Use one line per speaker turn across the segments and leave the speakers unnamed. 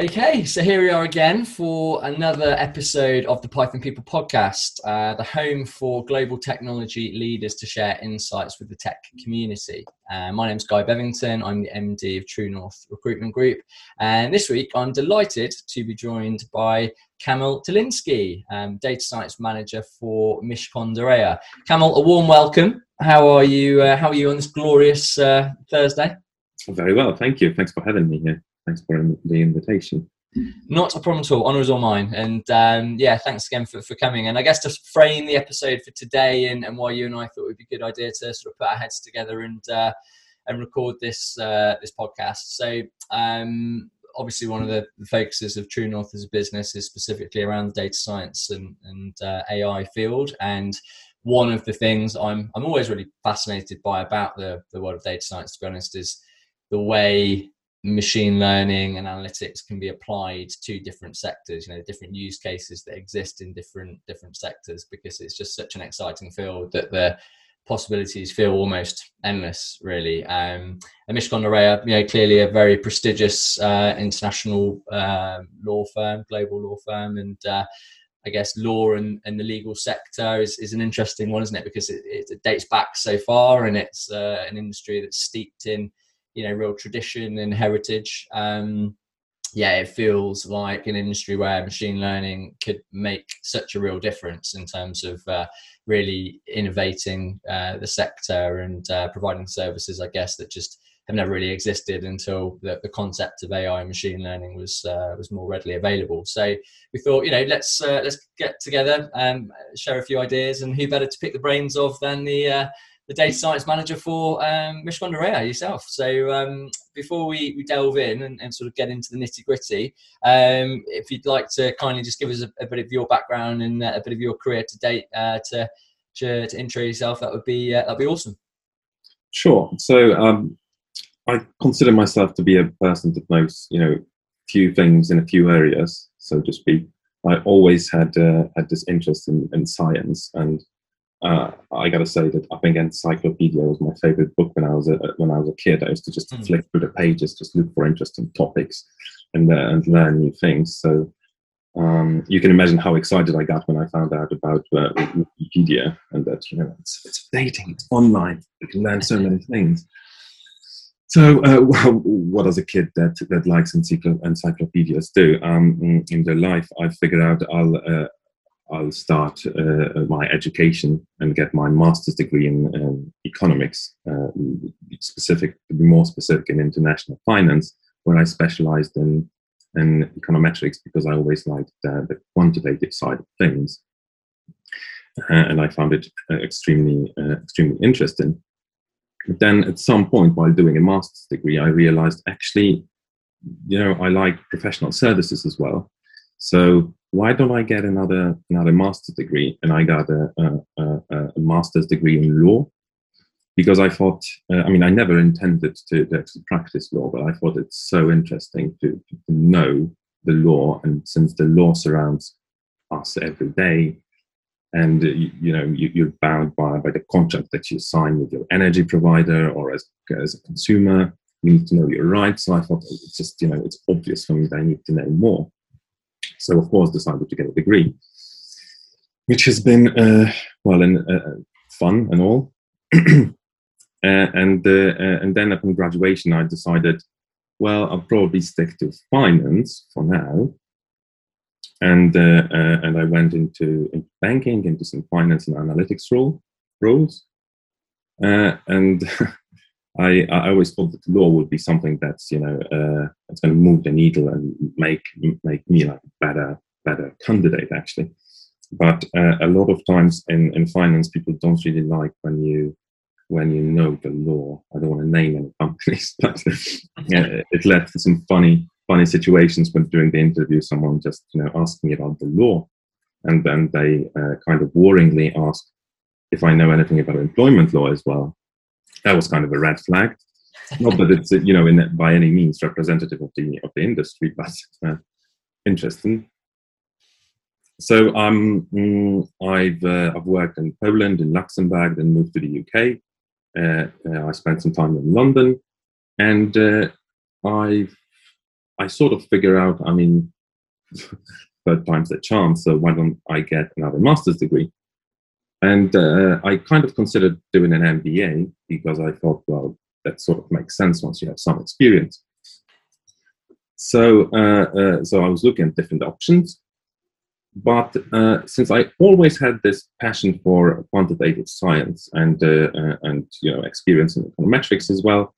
Okay, so here we are again for another episode of the Python People podcast, uh, the home for global technology leaders to share insights with the tech community. Uh, my name is Guy Bevington, I'm the MD of True North Recruitment Group, and this week I'm delighted to be joined by Kamil Telinsky, um, Data Science Manager for Reya. Kamil, a warm welcome. How are you? Uh, how are you on this glorious uh, Thursday?
Very well, thank you. Thanks for having me here thanks for the invitation.
Not a problem at all. Honour is all mine. And um, yeah, thanks again for, for coming. And I guess to frame the episode for today and, and why you and I thought it would be a good idea to sort of put our heads together and uh, and record this uh, this podcast. So um, obviously one of the, focuses of True North as a business is specifically around the data science and, and uh, AI field. And one of the things I'm I'm always really fascinated by about the, the world of data science, to be honest, is the way machine learning and analytics can be applied to different sectors you know different use cases that exist in different different sectors because it's just such an exciting field that the possibilities feel almost endless really um and Mishcon de Reya, you know clearly a very prestigious uh, international uh, law firm global law firm and uh, I guess law and, and the legal sector is, is an interesting one, isn't it? Because it, it dates back so far and it's uh, an industry that's steeped in you know real tradition and heritage um yeah it feels like an industry where machine learning could make such a real difference in terms of uh, really innovating uh, the sector and uh, providing services i guess that just have never really existed until the, the concept of AI and machine learning was uh, was more readily available. So we thought, you know, let's uh, let's get together and share a few ideas, and who better to pick the brains of than the uh, the data science manager for um, Mishcon de Reya yourself. So um, before we, we delve in and, and, sort of get into the nitty gritty, um, if you'd like to kindly just give us a, a bit of your background and uh, a bit of your career to date uh, to, to, to intro yourself, that would be uh, that'd be awesome.
Sure. So um, I consider myself to be a person that knows you know few things in a few areas, so to speak. I always had uh, had this interest in, in science and uh, I got to say that I think Encyclopedia was my favorite book when I was a when I was a kid. I used to just mm. flick through the pages, just look for interesting topics, and uh, and learn new things. So um, you can imagine how excited I got when I found out about uh, Wikipedia and that you know it's, it's updating, it's online, you can learn so many things. So, uh, what does a kid that that likes encyclopedias do um, in, in their life? I figured out I'll uh, I'll start uh, my education and get my master's degree in um, economics, uh, specific to be more specific in international finance, where I specialized in in econometrics because I always liked uh, the quantitative side of things, uh, and I found it uh, extremely uh, extremely interesting. But then, at some point, while doing a master's degree, I realized actually, you know, I like professional services as well. So why don't I get another another master's degree? And I got a, a, a, a master's degree in law because I thought, uh, I mean, I never intended to, to, practice law, but I thought it's so interesting to, to, know the law, and since the law surrounds us every day, and uh, you, you, know you, are bound by, by the contract that you sign with your energy provider or as, as a consumer, you need to know your rights. So I thought it's just you know it's obvious for me that I need to know more. So of course, decided to get a degree, which has been uh, well and uh, fun and all. Uh, and uh, uh, and then upon graduation, I decided, well, I'll probably stick to finance for now. And and I went into, into banking, into some finance and analytics role roles. and I, I always thought that law would be something that's you know uh, that's going to move the needle and make make me like a better better candidate actually. But uh, a lot of times in, in finance, people don't really like when you when you know the law. I don't want to name any companies, but uh, it led to some funny funny situations when during the interview, someone just you know asking about the law, and then they uh, kind of worryingly ask if I know anything about employment law as well that was kind of a red flag. Not that it's you know in, by any means representative of the of the industry, but uh, interesting. So um, mm, I've uh, I've worked in Poland, in Luxembourg, then moved to the UK. Uh, uh, I spent some time in London, and uh, I've I sort of figure out, I mean, third time's the charm, so why don't I get another master's degree? And uh, I kind of considered doing an MBA because I thought, well, that sort of makes sense once you have some experience. So, uh, uh, so I was looking at different options, but uh, since I always had this passion for quantitative science and uh, uh, and you know experience in econometrics as well,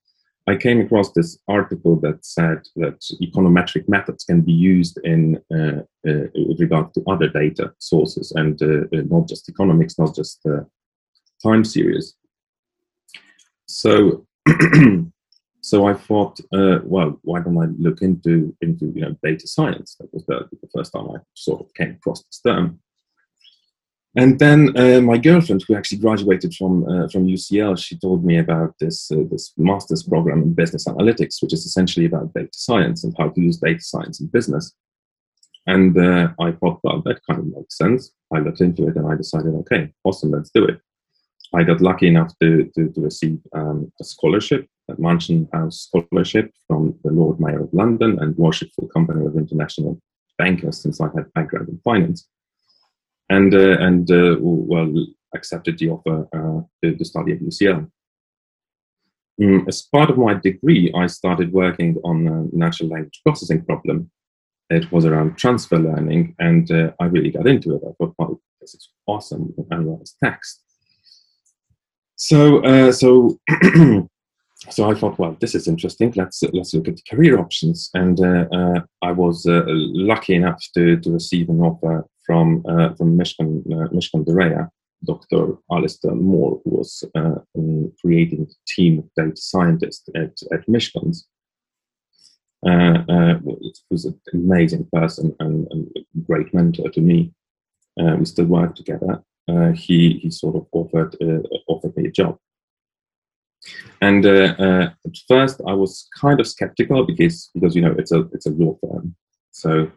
I came across this article that said that econometric methods can be used in uh, uh, with regard to other data sources and uh, uh not just economics, not just uh, time series. So, so I thought, uh, well, why don't I look into into you know data science? That was the, the first time I sort of came across this term. And then uh, my girlfriend, who actually graduated from uh, from UCL, she told me about this uh, this master's program in business analytics, which is essentially about data science and how to use data science in business. And uh, I thought, well, that kind of makes sense. I looked into it and I decided, okay, awesome, let's do it. I got lucky enough to to, to receive um, a scholarship, a Mansion House scholarship from the Lord Mayor of London and Worshipful Company of International Bankers, since I had background in finance and uh, and uh, well accepted the offer uh, to, to study at UCL. As part of my degree, I started working on a natural language processing problem. It was around transfer learning, and I really got into it. I thought, "Wow, this is awesome! Can analyze text." So, so, so I thought, well, this is interesting. Let's let's look at the career options. And uh, I was lucky enough to to receive an offer from uh, from Mishcon uh, Mishcon de Reya, Dr. Alistair Moore, who was uh, creating a team of data scientists at, at Mishcon's. Uh, uh, was an amazing person and, and, a great mentor to me. Uh, we still work together. Uh, he he sort of offered offered me a job, and at first I was kind of skeptical because because you know it's a it's a law firm, so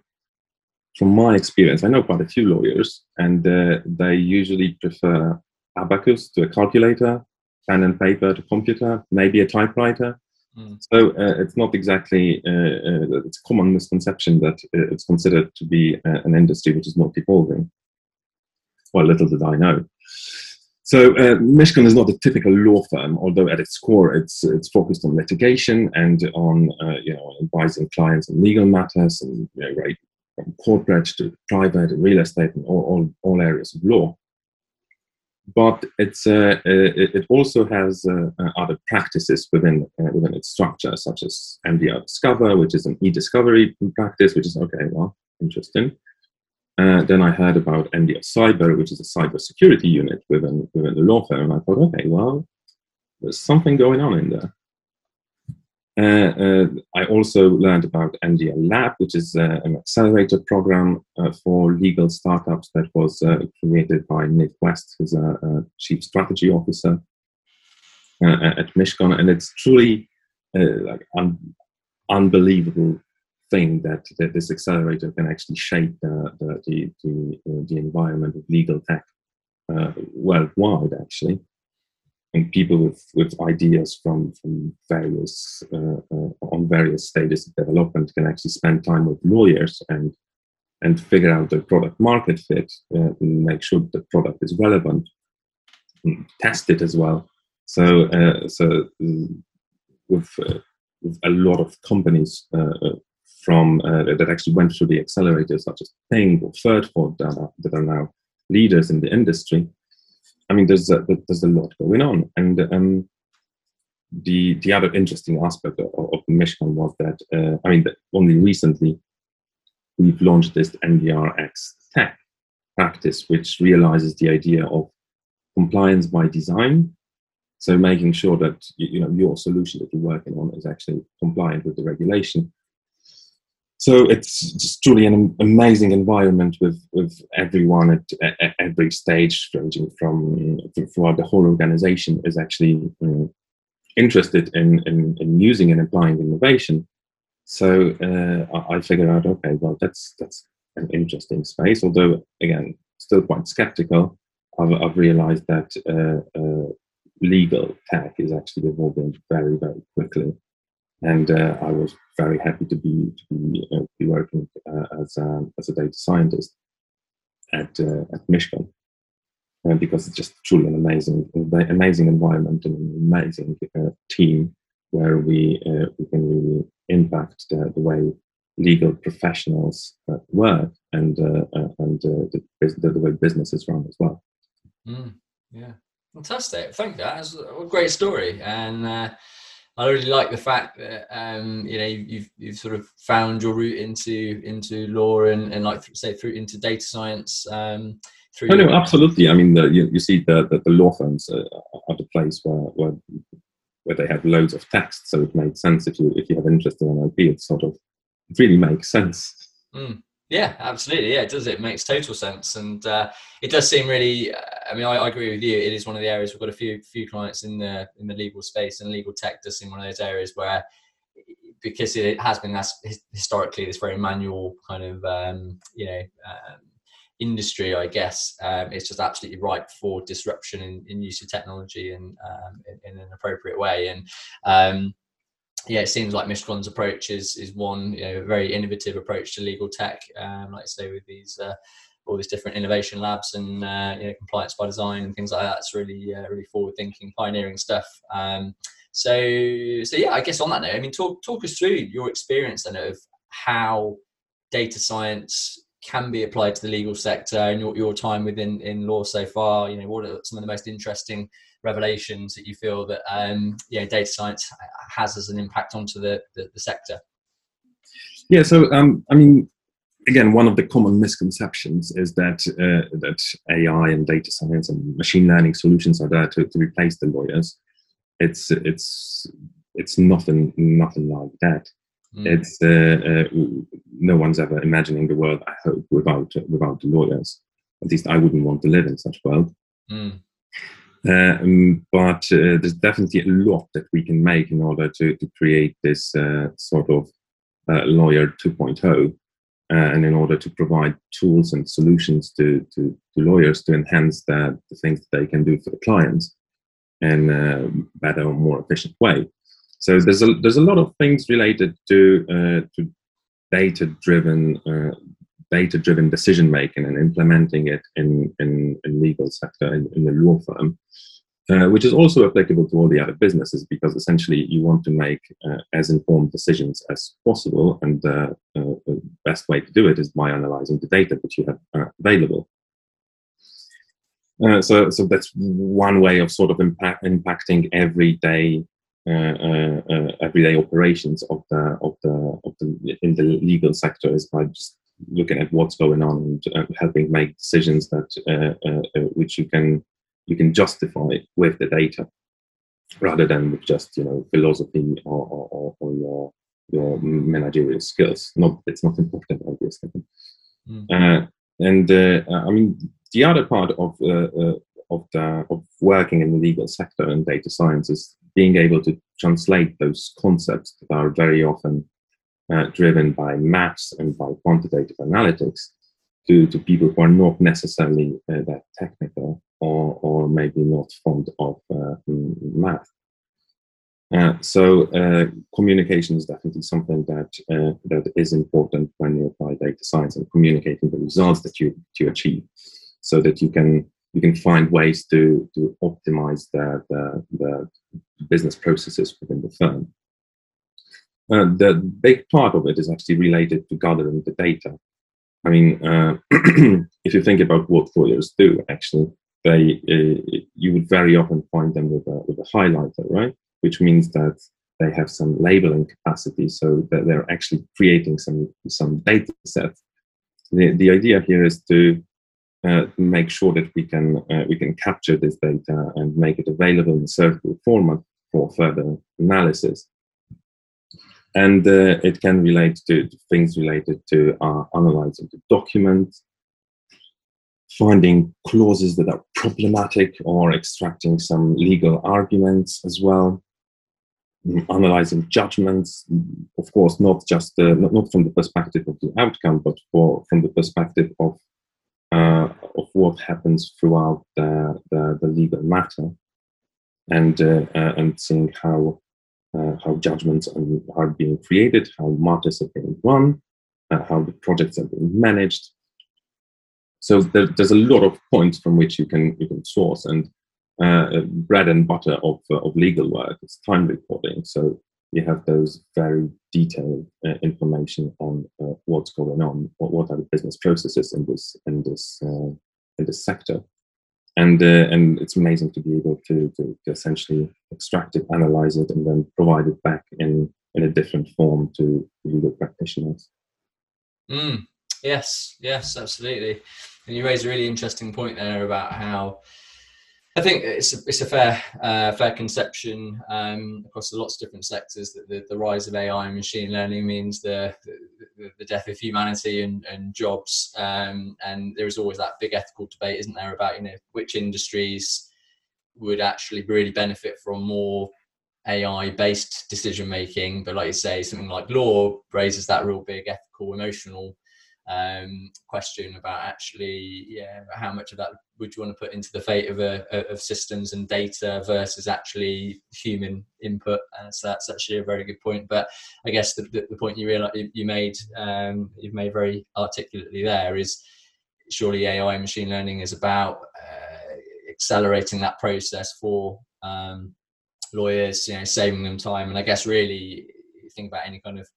from my experience, I know quite a few lawyers, and uh, they usually prefer abacus to a calculator, pen and paper to computer, maybe a typewriter. Mm. So uh, it's not exactly uh, uh it's a common misconception that uh, it's considered to be uh, an industry which is not evolving. Well, little did I know. So Mishcon is not a typical law firm, although at its core it's it's focused on litigation and on you know advising clients on legal matters and you know, very from corporate to private and real estate and all, all, all areas of law. But it's, uh, uh it also has uh, uh, other practices within, uh, within its structure, such as MDR Discover, which is an e-discovery practice, which is, okay, well, interesting. Uh, then I heard about MDR Cyber, which is a cyber security unit within, within the law firm. And I thought, okay, well, there's something going on in there. Uh, uh, I also learned about MDR Lab, which is uh, an accelerator program for legal startups that was created by Nick West, who's a, a chief strategy officer at Mishcon, and it's truly like un- unbelievable thing that, that this accelerator can actually shape the the the, the, the environment of legal tech uh, worldwide actually. And people with, with ideas from, from various uh, uh, on various stages of development can actually spend time with lawyers and and figure out the product market fit uh, make sure the product is relevant test it as well. So uh, so uh, with, uh, with a lot of companies from that actually went through the accelerators such as Ping or Thirdfort that are, that are now leaders in the industry. I mean, there's a, there's a lot going on, and um, the the other interesting aspect of, of was that uh, I mean, that only recently we've launched this MDRX tech practice, which realizes the idea of compliance by design. So making sure that you know your solution that you're working on is actually compliant with the regulation so it's just truly an amazing environment with with everyone at, at every stage ranging from throughout the whole organization is actually um, interested in, in, in using and applying innovation. So uh, I, figured out okay well that's that's an interesting space although again still quite skeptical. I've, I've realized that uh, uh, legal tech is actually evolving very very quickly and uh, I was very happy to be to be, uh, be working uh, as a, as a data scientist at uh, at Mishcon uh, because it's just truly an amazing amazing environment and an amazing uh, team where we we can really impact the, the way legal professionals work and and the, the, way businesses run as well.
Mm, yeah, fantastic. Thank you. That's a great story and I really like the fact that um, you know you've you've sort of found your route into into law and, and like say through into data science. Um,
through oh, no, absolutely. I mean, the, you, you see the, the, the law firms uh, are the place where, where where they have loads of text, so it makes sense if you if you have interest in IP, It sort of really makes sense.
Mm. Yeah, absolutely. Yeah, it does. It makes total sense, and uh, it does seem really. Uh, I mean, I, I, agree with you. It is one of the areas we've got a few few clients in the in the legal space, and legal tech does seem one of those areas where, because it has been that's historically this very manual kind of um, you know um, industry, I guess um, it's just absolutely ripe for disruption in, in use of technology and um, in, in, an appropriate way, and um, yeah, it seems like Mishcon's approach is is one you know very innovative approach to legal tech. Um, like I say, with these uh, all these different innovation labs and uh, you know compliance by design and things like that. It's really uh, really forward thinking, pioneering stuff. Um, so so yeah, I guess on that note, I mean, talk talk us through your experience then of how data science can be applied to the legal sector and your, your time within in law so far. You know, what are some of the most interesting revelations that you feel that um, yeah, data science has as an impact onto the, the, the sector?
Yeah, so um, I mean, again, one of the common misconceptions is that uh, that AI and data science and machine learning solutions are there to, to replace the lawyers. It's it's it's nothing nothing like that. Mm. It's uh, uh, no one's ever imagining the world. I hope without without the lawyers. At least I wouldn't want to live in such a world. Mm. Um, but uh, there's definitely a lot that we can make in order to, to create this uh, sort of uh, lawyer 2.0 uh, and in order to provide tools and solutions to, to, to lawyers to enhance the, the, things that they can do for the clients in a better or more efficient way. So there's a, there's a lot of things related to, uh, to data driven uh, data driven decision making and implementing it in, in, in legal sector, in, in the law firm, uh, which is also applicable to all the other businesses because essentially you want to make uh, as informed decisions as possible. And uh, uh the best way to do it is by analyzing the data that you have uh, available. Uh, so, so that's one way of sort of impact, impacting everyday everyday operations of the of the of the in the legal sector is by just looking at what's going on and uh, helping make decisions that uh, uh, uh, which you can you can justify it with the data rather than with just you know philosophy or, or, or your your managerial skills. Not it's not important, obviously. Mm. Uh, and uh, I mean, the other part of of the of working in the legal sector and data science is being able to translate those concepts that are very often uh, driven by maths and by quantitative analytics to, to people who are not necessarily uh, that technical or, or maybe not fond of uh, math. Uh, so uh, communication is definitely something that that is important when you apply data science and communicating the results that you to achieve, so that you can you can find ways to to optimize the the, the business processes within the firm. Uh, the big part of it is actually related to gathering the data. I mean, uh, if you think about what lawyers do, actually, they uh, you would very often find them with a with a highlighter, right? Which means that they have some labeling capacity, so that they're actually creating some some data set. The the idea here is to uh, make sure that we can uh, we can capture this data and make it available in searchable format for further analysis and uh, it can relate to, to things related to analyzing the document, finding clauses that are problematic or extracting some legal arguments as well, analyzing judgments, of course, not just uh, not, not from the perspective of the outcome, but for from the perspective of uh, of what happens throughout the, the, the legal matter, and uh, uh, and seeing how uh, how judgments are being created, how matters are being run, uh, how the projects are being managed. So there, there's a lot of points from which you can you can source, and uh, bread and butter of uh, of legal work is time recording. So you have those very detailed uh, information on uh, what's going on, what, what, are the business processes in this in this in this sector and uh, and it's amazing to be able to, to, to, essentially extract it, analyze it, and then provide it back in in a different form to legal practitioners.
Mm, yes, yes, absolutely. And you raise a really interesting point there about how I think it's a, it's a fair uh, fair conception um, across lots of different sectors that the, the, rise of AI and machine learning means the the, the death of humanity and, and jobs. Um, and there is always that big ethical debate, isn't there, about you know which industries would actually really benefit from more AI based decision making. But like you say, something like law raises that real big ethical, emotional um, question about actually, yeah, how much of that would you want to put into the fate of a, of systems and data versus actually human input? Uh, so that's actually a very good point. But I guess the, the, the point you realize you made, um, you've made very articulately there is surely AI and machine learning is about uh, accelerating that process for um, lawyers, you know, saving them time. And I guess really think about any kind of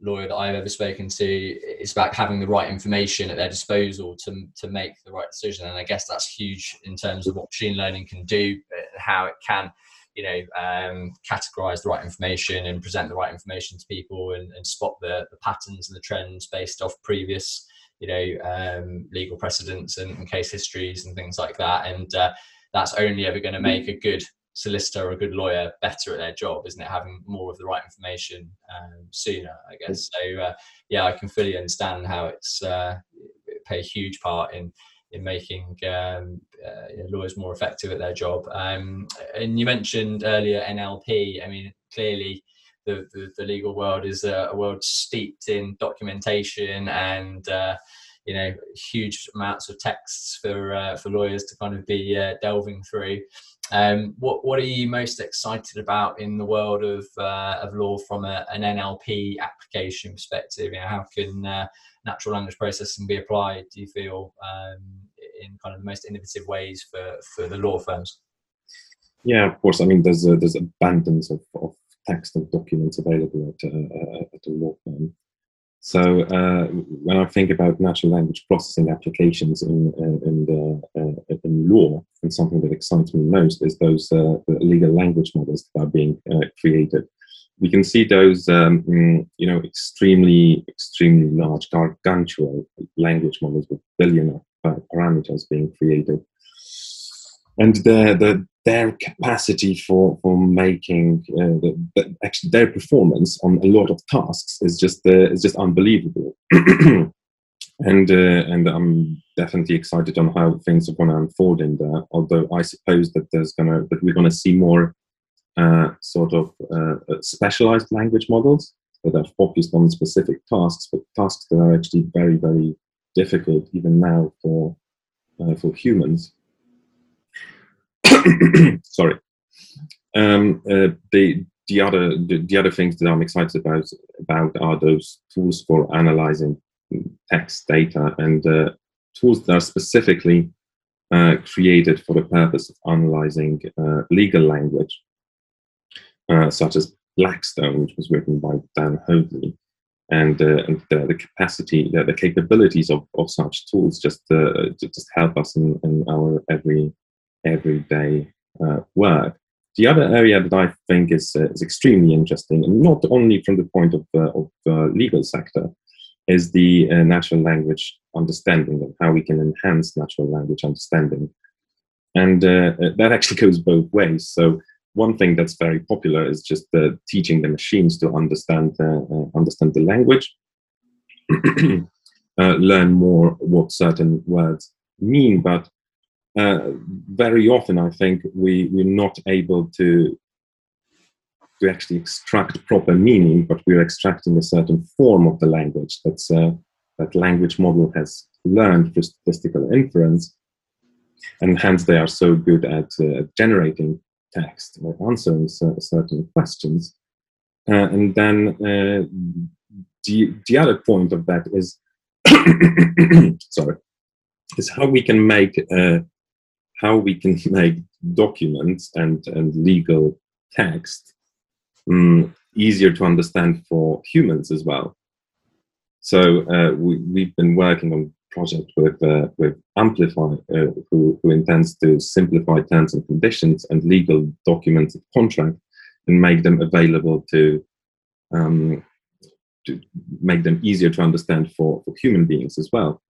lawyer that I've ever spoken to, it's about having the right information at their disposal to, to make the right decision. And I guess that's huge in terms of what machine learning can do, how it can, you know, um, categorize the right information and present the right information to people and, and spot the, the, patterns and the trends based off previous, you know, um, legal precedents and, and, case histories and things like that. And uh, that's only ever going to make a good solicitor or a good lawyer better at their job, isn't it? Having more of the right information um, sooner, I guess. So uh, yeah, I can fully understand how it's uh, it play a huge part in in making um, uh, lawyers more effective at their job. Um, and you mentioned earlier NLP. I mean, clearly. The, the, the legal world is a, a, world steeped in documentation and uh, you know huge amounts of texts for uh, for lawyers to kind of be uh, delving through. Um, what what are you most excited about in the world of uh, of law from a, an NLP application perspective? You know, how can uh, natural language processing be applied? Do you feel um, in kind of the most innovative ways for for the law firms?
Yeah, of course. I mean, there's a, there's abundance of, of text and documents available at, uh, at a law firm. So uh, when I think about natural language processing applications in uh, in, the, uh, in law, and something that excites me most is those uh, legal language models that are being uh, created. We can see those, um, mm, you know, extremely extremely large, gargantuan language models with billion parameters being created, and the the their capacity for for making uh, the, the, actually their performance on a lot of tasks is just uh, is just unbelievable. and uh, and I'm definitely excited on how things are going to unfold in there. Although I suppose that there's gonna that we're gonna see more uh, sort of uh, specialized language models that are focused on specific tasks, but tasks that are actually very very difficult even now for uh, for humans. Sorry. Um, uh, the the other the, the, other things that I'm excited about about are those tools for analyzing text data and uh, tools that are specifically uh, created for the purpose of analyzing uh, legal language, uh, such as Blackstone, which was written by Dan Hoadley. And, uh, and the, the, capacity, the, the, capabilities of, of such tools just just help us in, in our every everyday uh, work. The other area that I think is, uh, is extremely interesting, and not only from the point of, uh, of uh, legal sector, is the uh, natural language understanding and how we can enhance natural language understanding. And uh, that actually goes both ways. So one thing that's very popular is just teaching the machines to understand understand the language, learn more what certain words mean, but uh, very often I think we, we're not able to to actually extract proper meaning, but we're extracting a certain form of the language that's uh, that language model has learned through statistical inference, and hence they are so good at uh, generating text or answering certain questions. Uh, and then uh, the, the other point of that is, sorry, is how we can make uh, how we can make documents and, and legal text um, easier to understand for humans as well. So uh, we, we've been working on project with uh, with Amplify, uh, who, who intends to simplify terms and conditions and legal documents of contract and make them available to um, to make them easier to understand for, for human beings as well.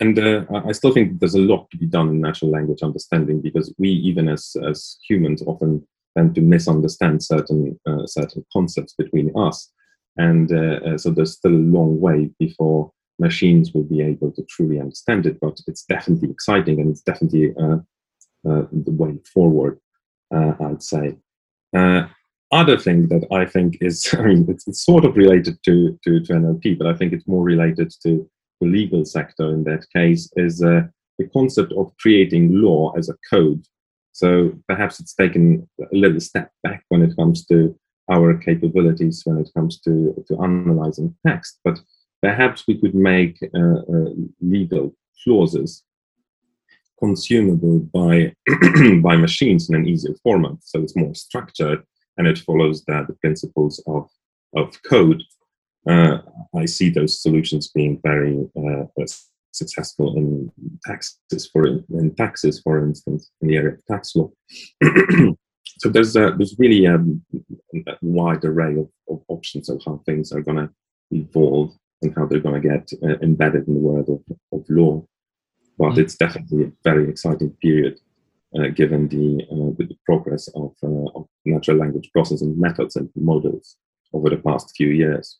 And uh, I still think there's a lot to be done in natural language understanding because we, even as, as humans, often tend to misunderstand certain uh, certain concepts between us. And uh, uh, so there's still a long way before machines will be able to truly understand it. But it's definitely exciting and it's definitely uh, uh, the way forward, I'd say other thing that I think is, I mean, it's, it's, sort of related to, to, to NLP, but I think it's more related to the legal sector in that case, is uh, the concept of creating law as a code. So perhaps it's taken a little step back when it comes to our capabilities, when it comes to, to analyzing text, but perhaps we could make uh, uh, legal clauses consumable by by machines in an easier format. So it's more structured and it follows the, the principles of, of code. Uh, I see those solutions being very uh, successful in taxes, for in taxes, for instance, in the area of tax law. so there's a, there's really a, a wide array of, of, options of how things are going to evolve and how they're going to get uh, embedded in the world of, of law. But mm. it's definitely a very exciting period uh, given the, uh, the, progress of, uh, of, natural language processing methods and models over the past few years.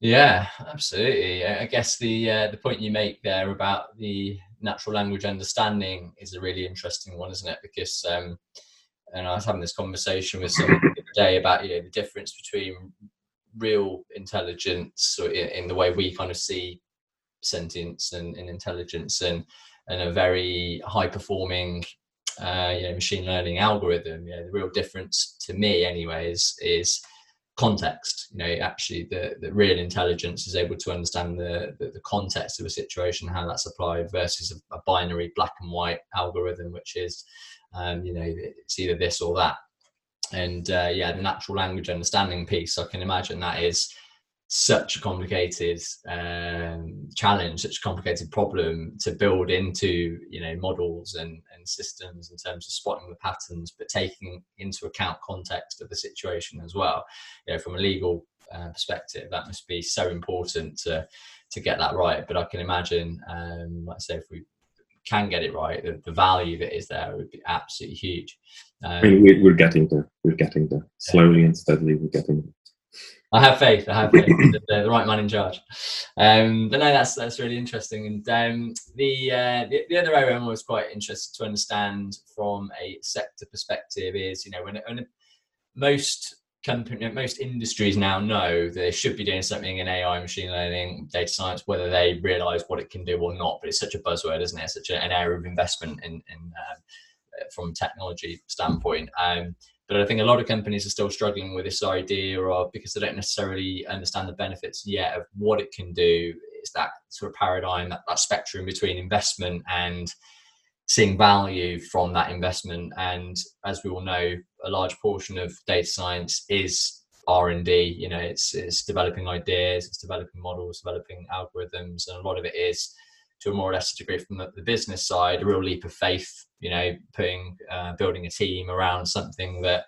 Yeah, absolutely. I guess the uh, the point you make there about the natural language understanding is a really interesting one, isn't it? Because um, and I was having this conversation with someone the other day about you know the difference between real intelligence in, in the way we kind of see sentience and, and intelligence and and a very high performing uh, you know, machine learning algorithm, you know, the real difference to me anyway is, is context. You know, actually the, the real intelligence is able to understand the, the, the context of a situation, how that's applied versus a, a binary black and white algorithm, which is, um, you know, it's either this or that. And uh, yeah, the natural language understanding piece, I can imagine that is such a complicated um, challenge, such a complicated problem to build into you know models and, and systems in terms of spotting the patterns, but taking into account context of the situation as well. You know, from a legal uh, perspective, that must be so important to to get that right. But I can imagine, um, like I say, if we can get it right, the, the value that is there would be absolutely huge.
Um, I mean, we're, we're getting there. We're getting there slowly yeah. and steadily. We're getting there.
I have faith. I have faith. the, the, right man in charge. Um, but no, that's that's really interesting. And um, the, uh, the, the other area I'm always quite interested to understand from a sector perspective is, you know, when, when most company, most industries now know they should be doing something in AI, machine learning, data science, whether they realise what it can do or not. But it's such a buzzword, isn't it? It's such an area of investment in, in um, from technology standpoint. Um, but I think a lot of companies are still struggling with this idea of because they don't necessarily understand the benefits yet of what it can do. It's that sort of paradigm, that, that spectrum between investment and seeing value from that investment. And as we all know, a large portion of data science is R and D. You know, it's it's developing ideas, it's developing models, developing algorithms, and a lot of it is to a more or less degree from the, the business side, a real leap of faith. You know, putting uh, building a team around something that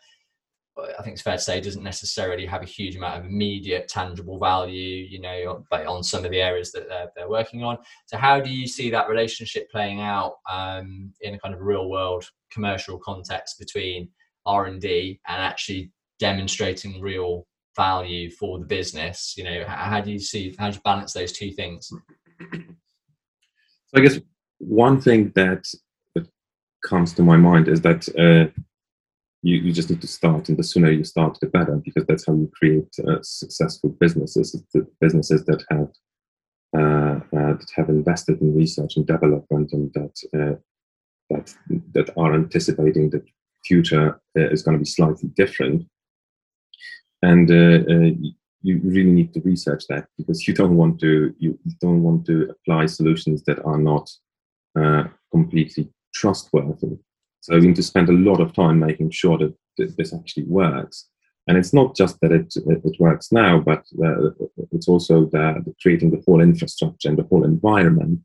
I think it's fair to say doesn't necessarily have a huge amount of immediate tangible value, you know, but on some of the areas that they're, they're working on. So, how do you see that relationship playing out um, in a kind of real world commercial context between R and D and actually demonstrating real value for the business? You know, how, how do you see how do you balance those two things?
So I guess one thing that, comes to my mind is that uh, you, you just need to start, and the sooner you start, the better, because that's how you create uh, successful businesses. The businesses that have uh, uh, that have invested in research and development, and that uh, that that are anticipating that future uh, is going to be slightly different. and you really need to research that because you don't want to you don't want to apply solutions that are not uh, completely trustworthy. So you need to spend a lot of time making sure that, that this actually works. And it's not just that it, it works now, but uh, it's also the creating the whole infrastructure and the whole environment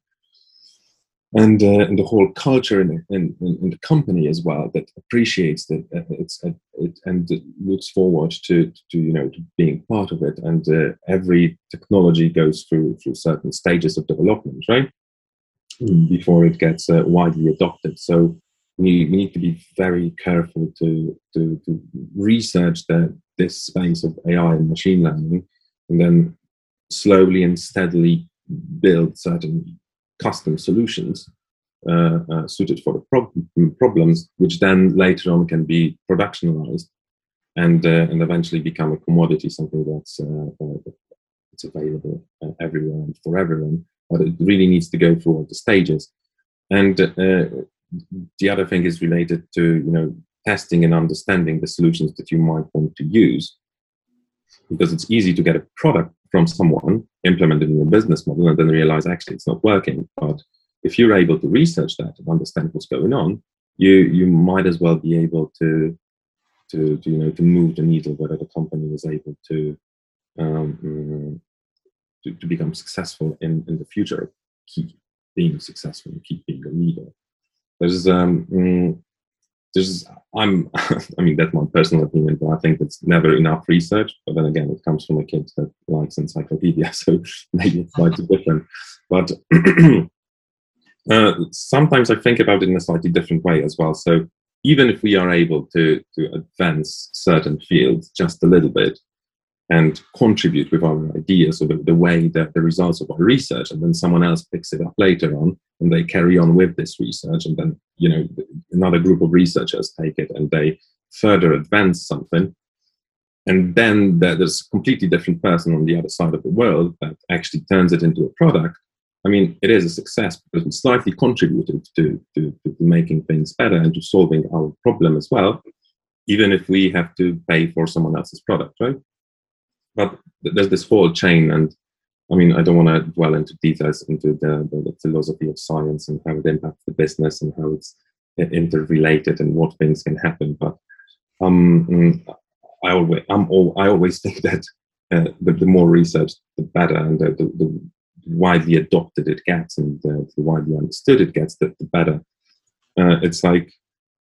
and, uh, and the whole culture in, in, in, the company as well that appreciates that uh, it's uh, it, and looks forward to, to you know to being part of it. And uh, every technology goes through through certain stages of development right? Mm. before it gets uh, widely adopted. So we, we need to be very careful to to, to research the, this space of AI and machine learning and then slowly and steadily build certain custom solutions uh, uh, suited for the pro- problems, which then later on can be productionalized and uh, and eventually become a commodity, something that's it's available everywhere and for everyone. But it really needs to go through all the stages. And the other thing is related to you know testing and understanding the solutions that you might want to use because it's easy to get a product from someone, implement it in a business model, and then realize actually it's not working. But if you're able to research that and understand what's going on, you you might as well be able to to, to you know to move the needle whether the company is able to um, mm, to, to, become successful in, in the future, keep being successful keep being a leader. There's um, mm, there's I'm I mean that's my personal opinion, but I think it's never enough research. But then again, it comes from a kid that likes encyclopedia, so maybe it's slightly different. But uh, sometimes I think about it in a slightly different way as well. So even if we are able to to advance certain fields just a little bit, and contribute with our ideas or the, the, way that the results of our research and then someone else picks it up later on and they carry on with this research and then you know another group of researchers take it and they further advance something. And then there's a completely different person on the other side of the world that actually turns it into a product. I mean it is a success because we slightly contributed to, to, to making things better and to solving our problem as well even if we have to pay for someone else's product right but there's this whole chain and I mean, I don't want to dwell into details into the, the, the, philosophy of science and how it impacts the business and how it's interrelated and what things can happen. But um, mm, I always, I'm all, I always think that uh, the, the, more research, the better, and the, the, the widely adopted it gets, and the, widely understood it gets, the, the better. Uh, it's like,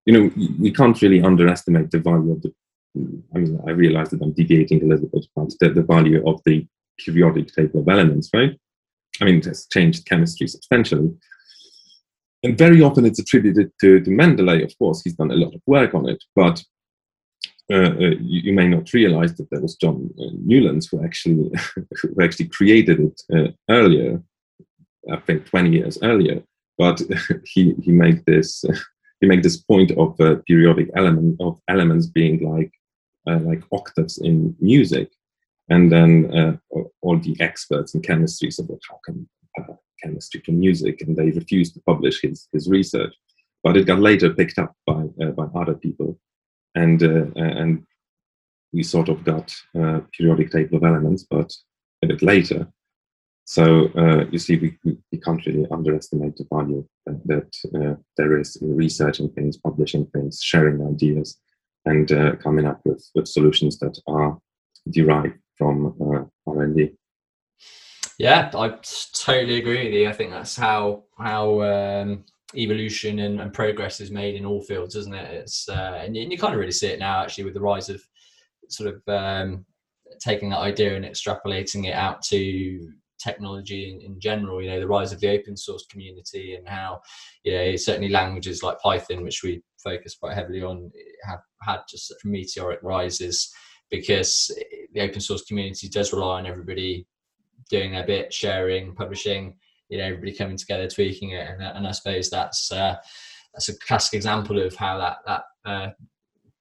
you know, we can't really underestimate the value of the I mean, I realize that I'm deviating a little bit, but the, the value of the periodic table of elements, right? I mean, it has changed chemistry substantially. And very often it's attributed to, to Mendeleev, of course, he's done a lot of work on it, but uh, uh, you, you, may not realize that there was John uh, Newlands who actually, who actually created it uh, earlier, I think 20 years earlier, but he, he made this, he made this point of periodic element of elements being like uh, like octaves in music. And then uh, all the experts in chemistry said, well, how can uh, chemistry to music? And they refused to publish his, his research. But it got later picked up by, by other people. And, and we sort of got uh, periodic table of elements, but a bit later. So uh, you see, we, we can't really underestimate the value that uh, there is in researching things, publishing things, sharing ideas, and uh, coming up with, with solutions that are derived from uh, R&D.
Yeah, I totally agree with you. I think that's how how um, evolution and, and, progress is made in all fields, isn't it? It's uh, and, you, and you kind of really see it now, actually, with the rise of sort of um, taking that idea and extrapolating it out to technology in, in, general. You know, the rise of the open source community and how, you know, certainly languages like Python, which we focus quite heavily on, have had just such meteoric rises because the open source community does rely on everybody doing their bit, sharing, publishing, you know, everybody coming together, tweaking it, and, and I suppose that's uh, that's a classic example of how that that uh,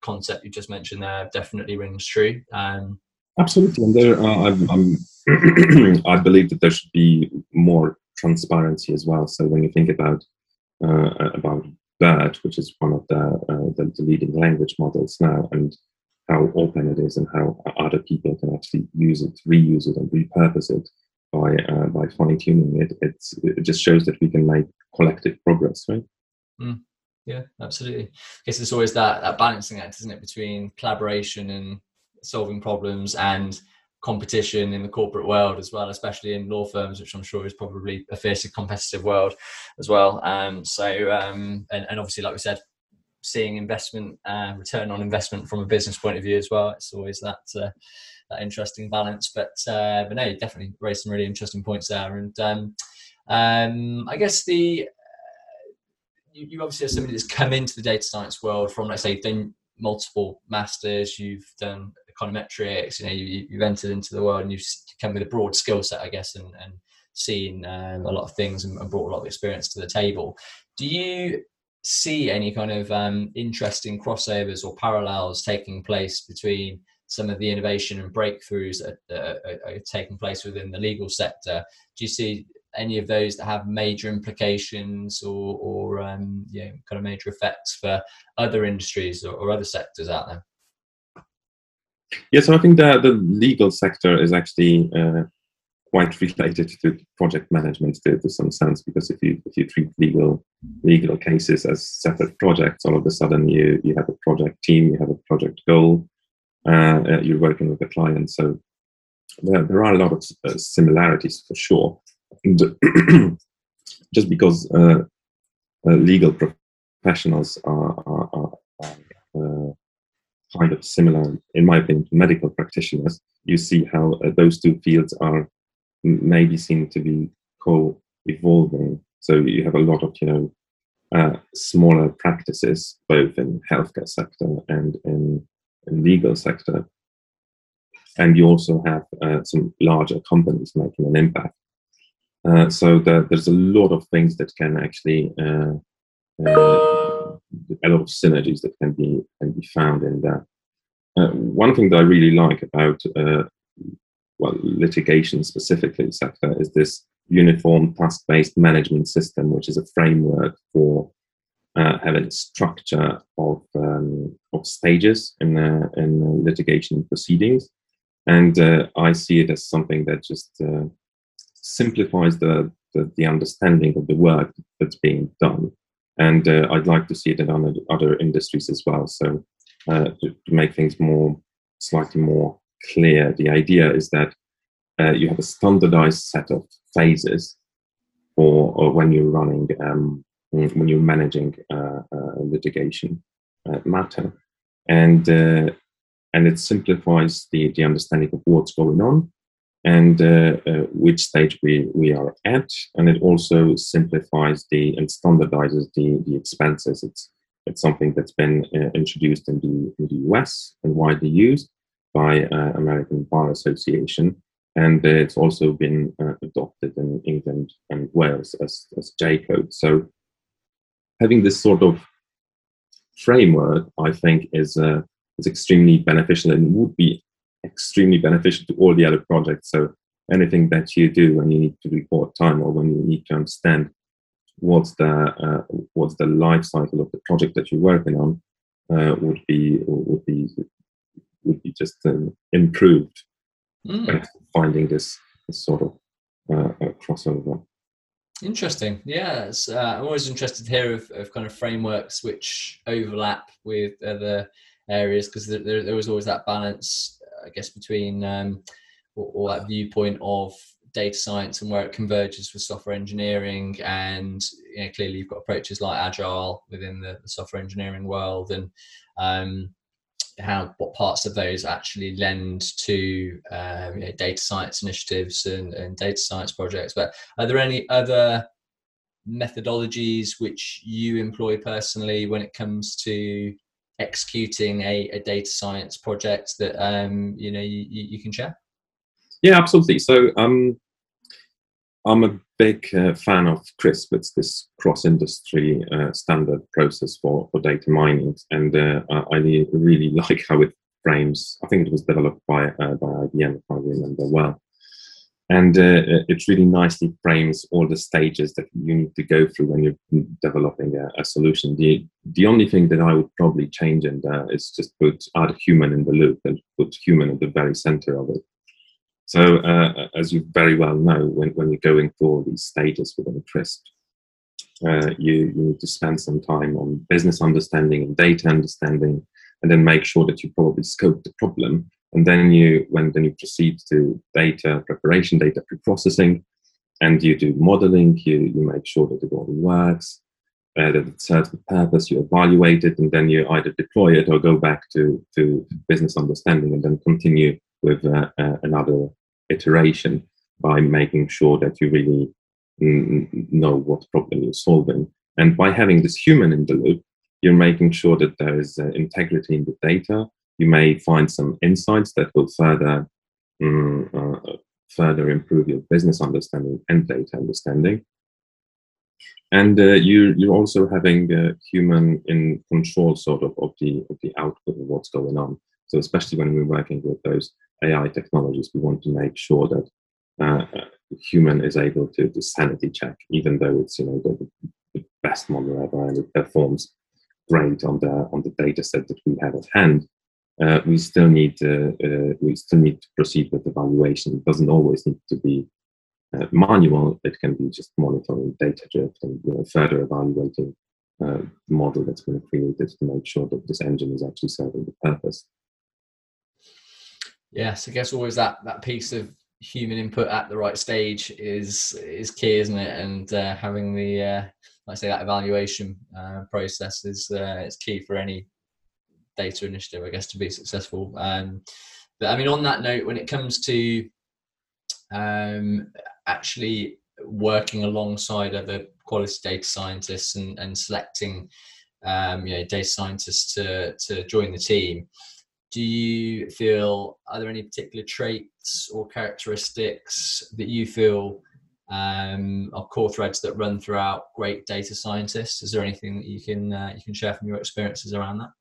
concept you just mentioned there definitely rings true. Um,
Absolutely, and there, uh, i believe that there should be more transparency as well. So when you think about uh, about BERT, which is one of the, uh, the, the leading language models now, and how open it is and how other people can actually use it, reuse it, and repurpose it by uh, by fine tuning it. It's, it just shows that we can make collective progress, right?
Mm. Yeah, absolutely. I guess it's always that that balancing act, isn't it, between collaboration and solving problems and competition in the corporate world as well, especially in law firms, which I'm sure is probably a fiercely competitive world as well. Um, so, um, and, and, obviously, like we said, seeing investment, uh, return on investment from a business point of view as well. It's always that uh, that interesting balance. But uh, but no, definitely raised some really interesting points there. And um, um, I guess the uh, you, you obviously are somebody that's come into the data science world from, let's say, done multiple masters. You've done econometrics. You know, you, you've entered into the world and you've come with a broad skill set, I guess, and, and seen um, a lot of things and, brought a lot of experience to the table. Do you see any kind of um, interesting crossovers or parallels taking place between some of the innovation and breakthroughs that uh, are, are taking place within the legal sector? Do you see any of those that have major implications or, or um, you know, kind of major effects for other industries or, or other sectors out there?
Yeah, so I think the, the legal sector is actually uh, quite related to project management to, to some sense because if you if you treat legal legal cases as separate projects, all of a sudden you you have a project team, you have a project goal, uh, uh you're working with a client. So there, there are a lot of uh, similarities for sure. And just because uh, uh, legal professionals are, are, kind of similar, in my opinion, to medical practitioners, you see how uh, those two fields are maybe seem to be co-evolving. So you have a lot of, you know, uh, smaller practices, both in healthcare sector and in, in legal sector. And you also have uh, some larger companies making an impact. Uh, so the, there's a lot of things that can actually uh, uh, a lot of synergies that can be can be found in that. Uh, one thing that I really like about uh, well litigation specifically sector is this uniform task-based management system, which is a framework for uh, having a structure of um, of stages in uh, in litigation proceedings, and uh, I see it as something that just uh, simplifies the, the the understanding of the work that's being done and uh, I'd like to see it in other, other industries as well. So uh, to, to, make things more slightly more clear, the idea is that uh, you have a standardized set of phases for when you're running um, when you're managing uh, a litigation uh, matter, and uh, and it simplifies the the understanding of what's going on and uh, uh, which stage we, we are at. And it also simplifies the and standardizes the, the expenses. It's, it's something that's been uh, introduced in the, in the US and widely used by uh, American Bar Association. And it's also been uh, adopted in England and Wales as, as J code. So having this sort of framework, I think, is, uh, is extremely beneficial and would be extremely beneficial to all the other projects. So anything that you do when you need to report time or when you need to understand what's the uh, what's the life cycle of the project that you're working on uh, would be would be would be just um, improved mm. finding this, this sort of uh, crossover.
Interesting. Yeah, uh, I'm always interested here of, of kind of frameworks which overlap with other areas because there, there, there was always that balance I guess, between um, that viewpoint of data science and where it converges with software engineering. And you know, clearly, you've got approaches like agile within the, the software engineering world, and um, how what parts of those actually lend to um, you know, data science initiatives and, and data science projects. But are there any other methodologies which you employ personally when it comes to executing a, a data science project that um, you know you, you can share?
Yeah, absolutely. So um, I'm a big uh, fan of CRISP. It's this cross-industry uh, standard process for, for data mining, and uh, I really like how it frames. I think it was developed by uh, by IBM, if I remember well. And uh, it really nicely frames all the stages that you need to go through when you're developing a, a solution. The the only thing that I would probably change there is just put add human in the loop and put human at the very center of it. So uh, as you very well know, when, when you're going through all these stages within CRISP, uh, you, you need to spend some time on business understanding and data understanding, and then make sure that you probably scope the problem and then you, when then you proceed to data preparation, data pre-processing, and you do modeling, you, you make sure that it all works, uh, that it serves the purpose, you evaluate it, and then you either deploy it or go back to, to business understanding and then continue with uh, uh, another iteration by making sure that you really know what problem you're solving. And by having this human in the loop, you're making sure that there is uh, integrity in the data, you may find some insights that will further um, uh, further improve your business understanding and data understanding. And uh, you, you're also having a human in control sort of of the, of the output of what's going on. So especially when we're working with those AI technologies, we want to make sure that uh, human is able to, to sanity check, even though it's you know the, the best model ever and it performs great on the on the data set that we have at hand uh, we still need to, uh, we still need to proceed with evaluation. It doesn't always need to be uh, manual. It can be just monitoring data drift and you know, further evaluating uh, the model that's been created to make sure that this engine is actually serving the purpose.
Yes, I guess always that that piece of human input at the right stage is is key, isn't it? And uh, having the uh, like I say that evaluation uh, process is uh, is key for any data initiative, I guess, to be successful. Um, but I mean, on that note, when it comes to um, actually working alongside other quality data scientists and, and selecting um, you know, data scientists to, to join the team, do you feel are there any particular traits or characteristics that you feel um, are core threads that run throughout great data scientists? Is there anything that you can uh, you can share from your experiences around that?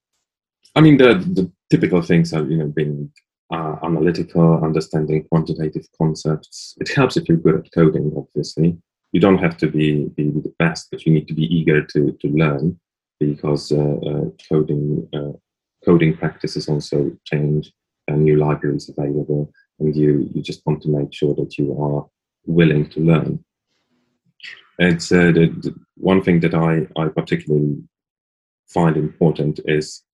I mean, the, the typical things are, you know, being uh, analytical, understanding quantitative concepts. It helps if you're good at coding, obviously. You don't have to be, be the best, but you need to be eager to, to learn because uh, uh, coding uh, coding practices also change and new libraries available, and you, you just want to make sure that you are willing to learn. It's uh, the, the one thing that I, I particularly find important is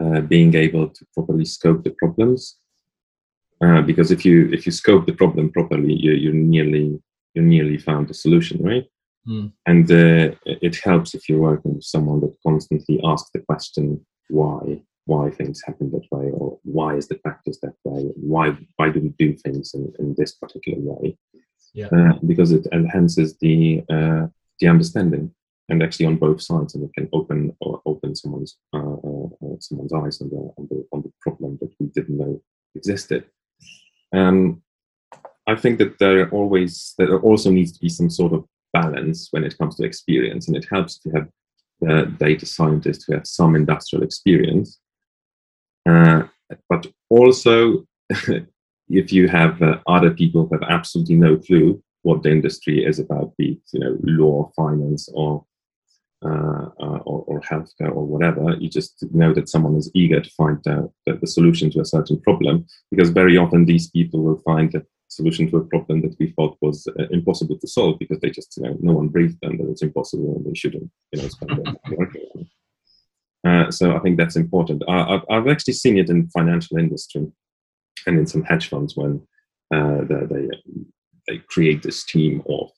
uh, being able to properly scope the problems. Uh, because if you if you scope the problem properly, you you nearly you nearly found the solution, right? Mm. And uh, it helps if you're working with someone that constantly asks the question why why things happen that way or why is the practice that way why why do we do things in, in this particular way yeah. Uh, because it enhances the uh, the understanding and actually on both sides, and it can open or open someone's uh, uh, uh, someone's eyes on the, on the on the problem that we didn't know existed. Um, I think that there always there also needs to be some sort of balance when it comes to experience, and it helps to have uh, data scientists who have some industrial experience, uh, but also if you have uh, other people who have absolutely no clue what the industry is about, be it you know law, finance, or uh, uh, or, or, healthcare or whatever. You just know that someone is eager to find the, the, solution to a certain problem because very often these people will find a solution to a problem that we thought was uh, impossible to solve because they just, you know, no one briefed them that it's impossible and they shouldn't, you know, spend their working on it. Uh, so I think that's important. I, have actually seen it in financial industry and in some hedge funds when uh, they, they, they create this team of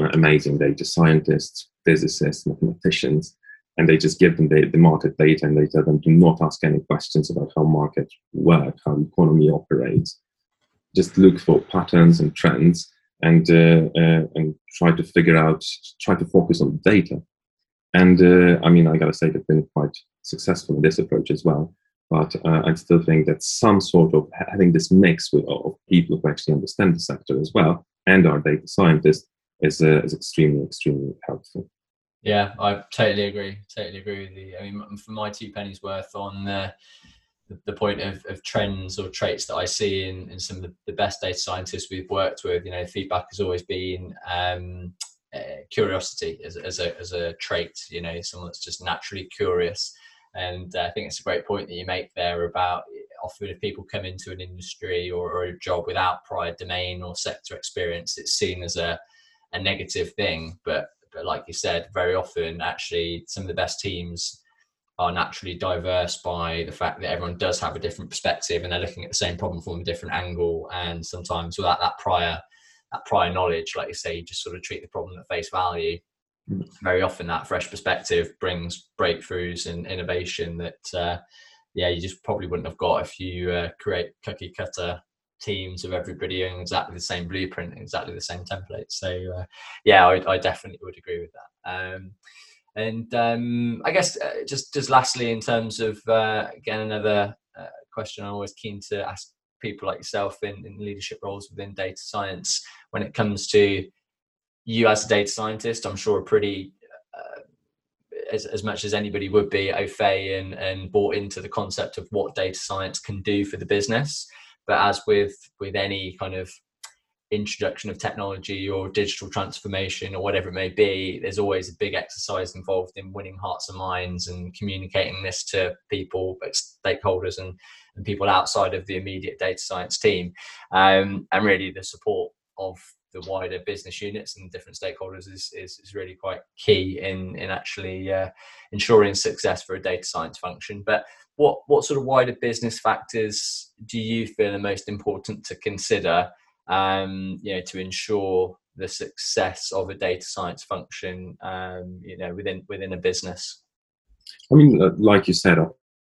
uh, amazing data scientists, physicists, mathematicians, and they just give them the, the market data and they tell them to not ask any questions about how markets work, how the economy operates. Just look for patterns and trends and uh, uh, and try to figure out, try to focus on data. And uh, I mean, I gotta say, they've been quite successful in this approach as well. But uh, I still think that some sort of having this mix with, of people who actually understand the sector as well and are data scientists is uh, is extremely extremely helpful.
Yeah, I totally agree. Totally agree with you. I mean, for my two pennies worth on uh, the point of, of trends or traits that I see in, in some of the, the best data scientists we've worked with. You know, feedback has always been um, uh, curiosity as, as, a, as a trait, you know, someone that's just naturally curious. And uh, I think it's a great point that you make there about often if people come into an industry or, or a job without prior domain or sector experience, it's seen as a, a negative thing. But, but like you said, very often actually some of the best teams are naturally diverse by the fact that everyone does have a different perspective and they're looking at the same problem from a different angle. And sometimes without that prior that prior knowledge, like you say, you just sort of treat the problem at face value. Very often, that fresh perspective brings breakthroughs and innovation that, uh, yeah, you just probably wouldn't have got if you uh, create cookie cutter teams of everybody in exactly the same blueprint, exactly the same template. So, uh, yeah, I, I, definitely would agree with that. Um, and um, I guess uh, just just lastly, in terms of uh, again another uh, question, I'm always keen to ask people like yourself in, in leadership roles within data science when it comes to you as a data scientist i'm sure pretty uh, as, as much as anybody would be au fait and, and bought into the concept of what data science can do for the business but as with with any kind of introduction of technology or digital transformation or whatever it may be there's always a big exercise involved in winning hearts and minds and communicating this to people stakeholders and and people outside of the immediate data science team. Um, and really, the support of the wider business units and different stakeholders is, is, is really quite key in, in actually uh, ensuring success for a data science function. But what, what sort of wider business factors do you feel are most important to consider um, you know, to ensure the success of a data science function um, you know, within, within a business?
I mean, uh, like you said,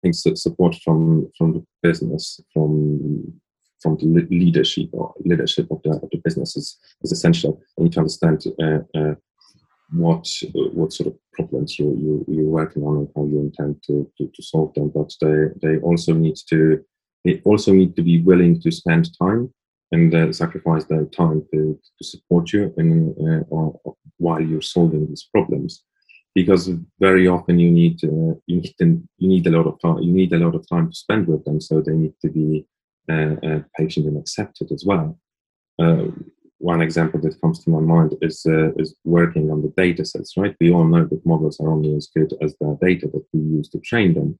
things that support from from the business, from from the leadership or leadership of the, of the business is, is essential. You need to understand uh, uh, what what sort of problems you, you you're working on and how you intend to, to, to, solve them. But they they also need to they also need to be willing to spend time and uh, sacrifice their time to, to support you in, uh, or, or while you're solving these problems because very often you need uh, you need you need a lot of time you need a lot of time to spend with them so they need to be uh, uh, patient and accepted as well uh, one example that comes to my mind is uh, is working on the data sets right? We all know that models are only as good as the data that we use to train them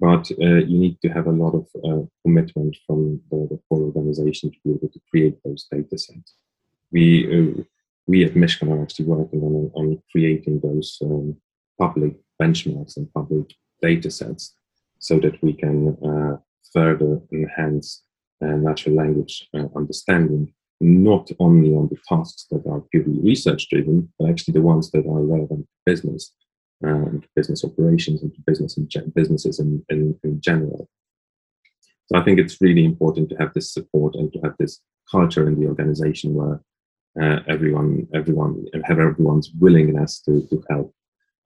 but uh, you need to have a lot of commitment from the, the whole organization to be able to create those data sets. We we at Mishcon are actually working on, on creating those um, public benchmarks and public data sets so that we can uh, further enhance uh, natural language uh, understanding, not only on the tasks that are purely research driven, but actually the ones that are relevant to business and business operations and business and businesses in, in, in general. So I think it's really important to have this support and to have this culture in the organization where uh, everyone everyone have everyone's willingness to, to help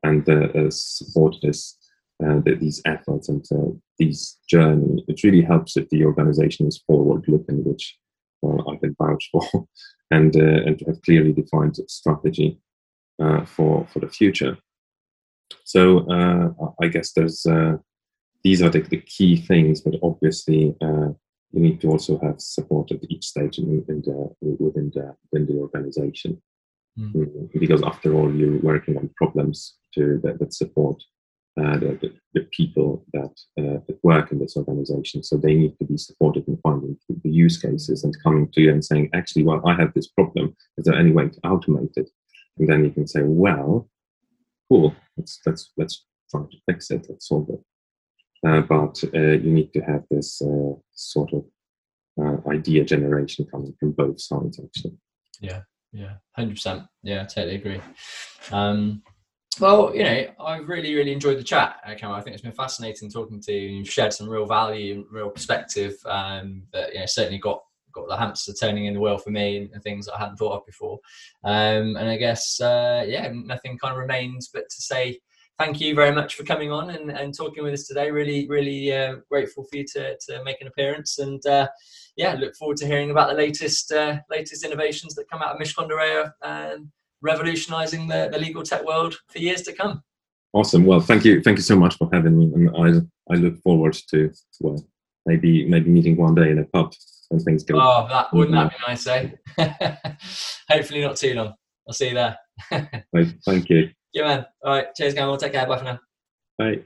and uh, uh support this uh, these efforts and uh, these journey. It really helps if the organization is forward looking, which I can vouch for, and and to have clearly defined strategy for for the future. So I guess there's these are the, the, key things, but obviously you need to also have support at each stage in, in the, within the within the organization. Mm. Because after all, you're working on problems to that, that support uh, the, the, the, people that, uh, that work in this organization. So they need to be supported in finding the use cases and coming to you and saying, actually, well, I have this problem. Is there any way to automate it? And then you can say, well, cool. Let's let's let's try to fix it. Let's solve it. Uh, but uh, you need to have this uh, sort of idea generation coming from both sides, actually.
Yeah, yeah, hundred percent. Yeah, I totally agree. Um, well, you know, I've really, really enjoyed the chat, Cameron. I think it's been fascinating talking to you. You've shared some real value and real perspective um, that you know certainly got got the hamster turning in the wheel for me and, things that I hadn't thought of before. Um, and I guess, uh, yeah, nothing kind of remains but to say thank you very much for coming on and, and talking with us today. Really, really uh, grateful for you to, to make an appearance. And uh, yeah, look forward to hearing about the latest uh, latest innovations that come out of Mishcon de Revolutionising the, the legal tech world for years to come.
Awesome. Well, thank you. Thank you so much for having me. And I I look forward to well, maybe maybe meeting one day in a pub when things go.
Oh, that wouldn't that be nice, eh? Hopefully not too long. I'll see you there.
Right, thank you.
Yeah, man. All right. Cheers. We'll take care. Bye for now.
Bye.